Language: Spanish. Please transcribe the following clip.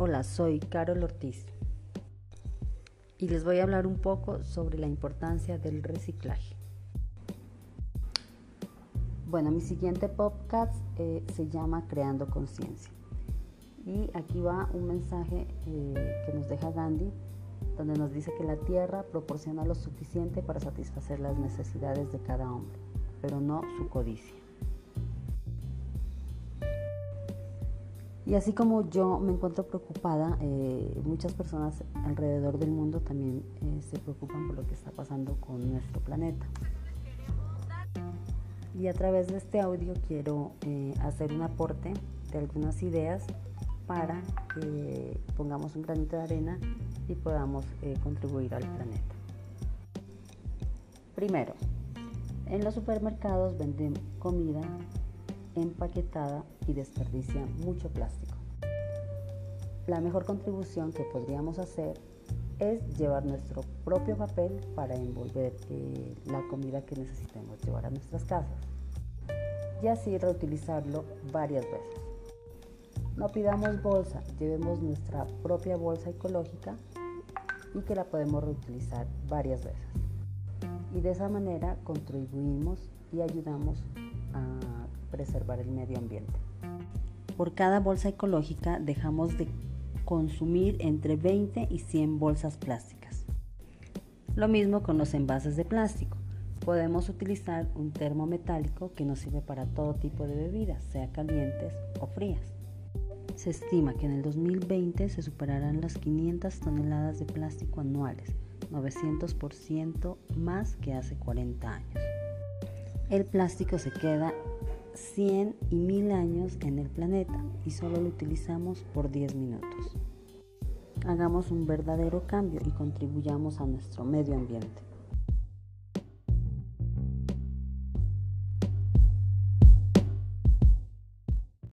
Hola, soy Carol Ortiz y les voy a hablar un poco sobre la importancia del reciclaje. Bueno, mi siguiente podcast eh, se llama Creando Conciencia y aquí va un mensaje eh, que nos deja Gandhi donde nos dice que la tierra proporciona lo suficiente para satisfacer las necesidades de cada hombre, pero no su codicia. Y así como yo me encuentro preocupada, eh, muchas personas alrededor del mundo también eh, se preocupan por lo que está pasando con nuestro planeta. Y a través de este audio quiero eh, hacer un aporte de algunas ideas para que pongamos un granito de arena y podamos contribuir al planeta. Primero, en los supermercados venden comida empaquetada y desperdicia mucho plástico. La mejor contribución que podríamos hacer es llevar nuestro propio papel para envolver eh, la comida que necesitemos llevar a nuestras casas y así reutilizarlo varias veces. No pidamos bolsa, llevemos nuestra propia bolsa ecológica y que la podemos reutilizar varias veces. Y de esa manera contribuimos y ayudamos a preservar el medio ambiente. Por cada bolsa ecológica dejamos de consumir entre 20 y 100 bolsas plásticas. Lo mismo con los envases de plástico. Podemos utilizar un termo metálico que nos sirve para todo tipo de bebidas, sea calientes o frías. Se estima que en el 2020 se superarán las 500 toneladas de plástico anuales, 900% más que hace 40 años. El plástico se queda 100 y 1000 años en el planeta y solo lo utilizamos por 10 minutos. Hagamos un verdadero cambio y contribuyamos a nuestro medio ambiente.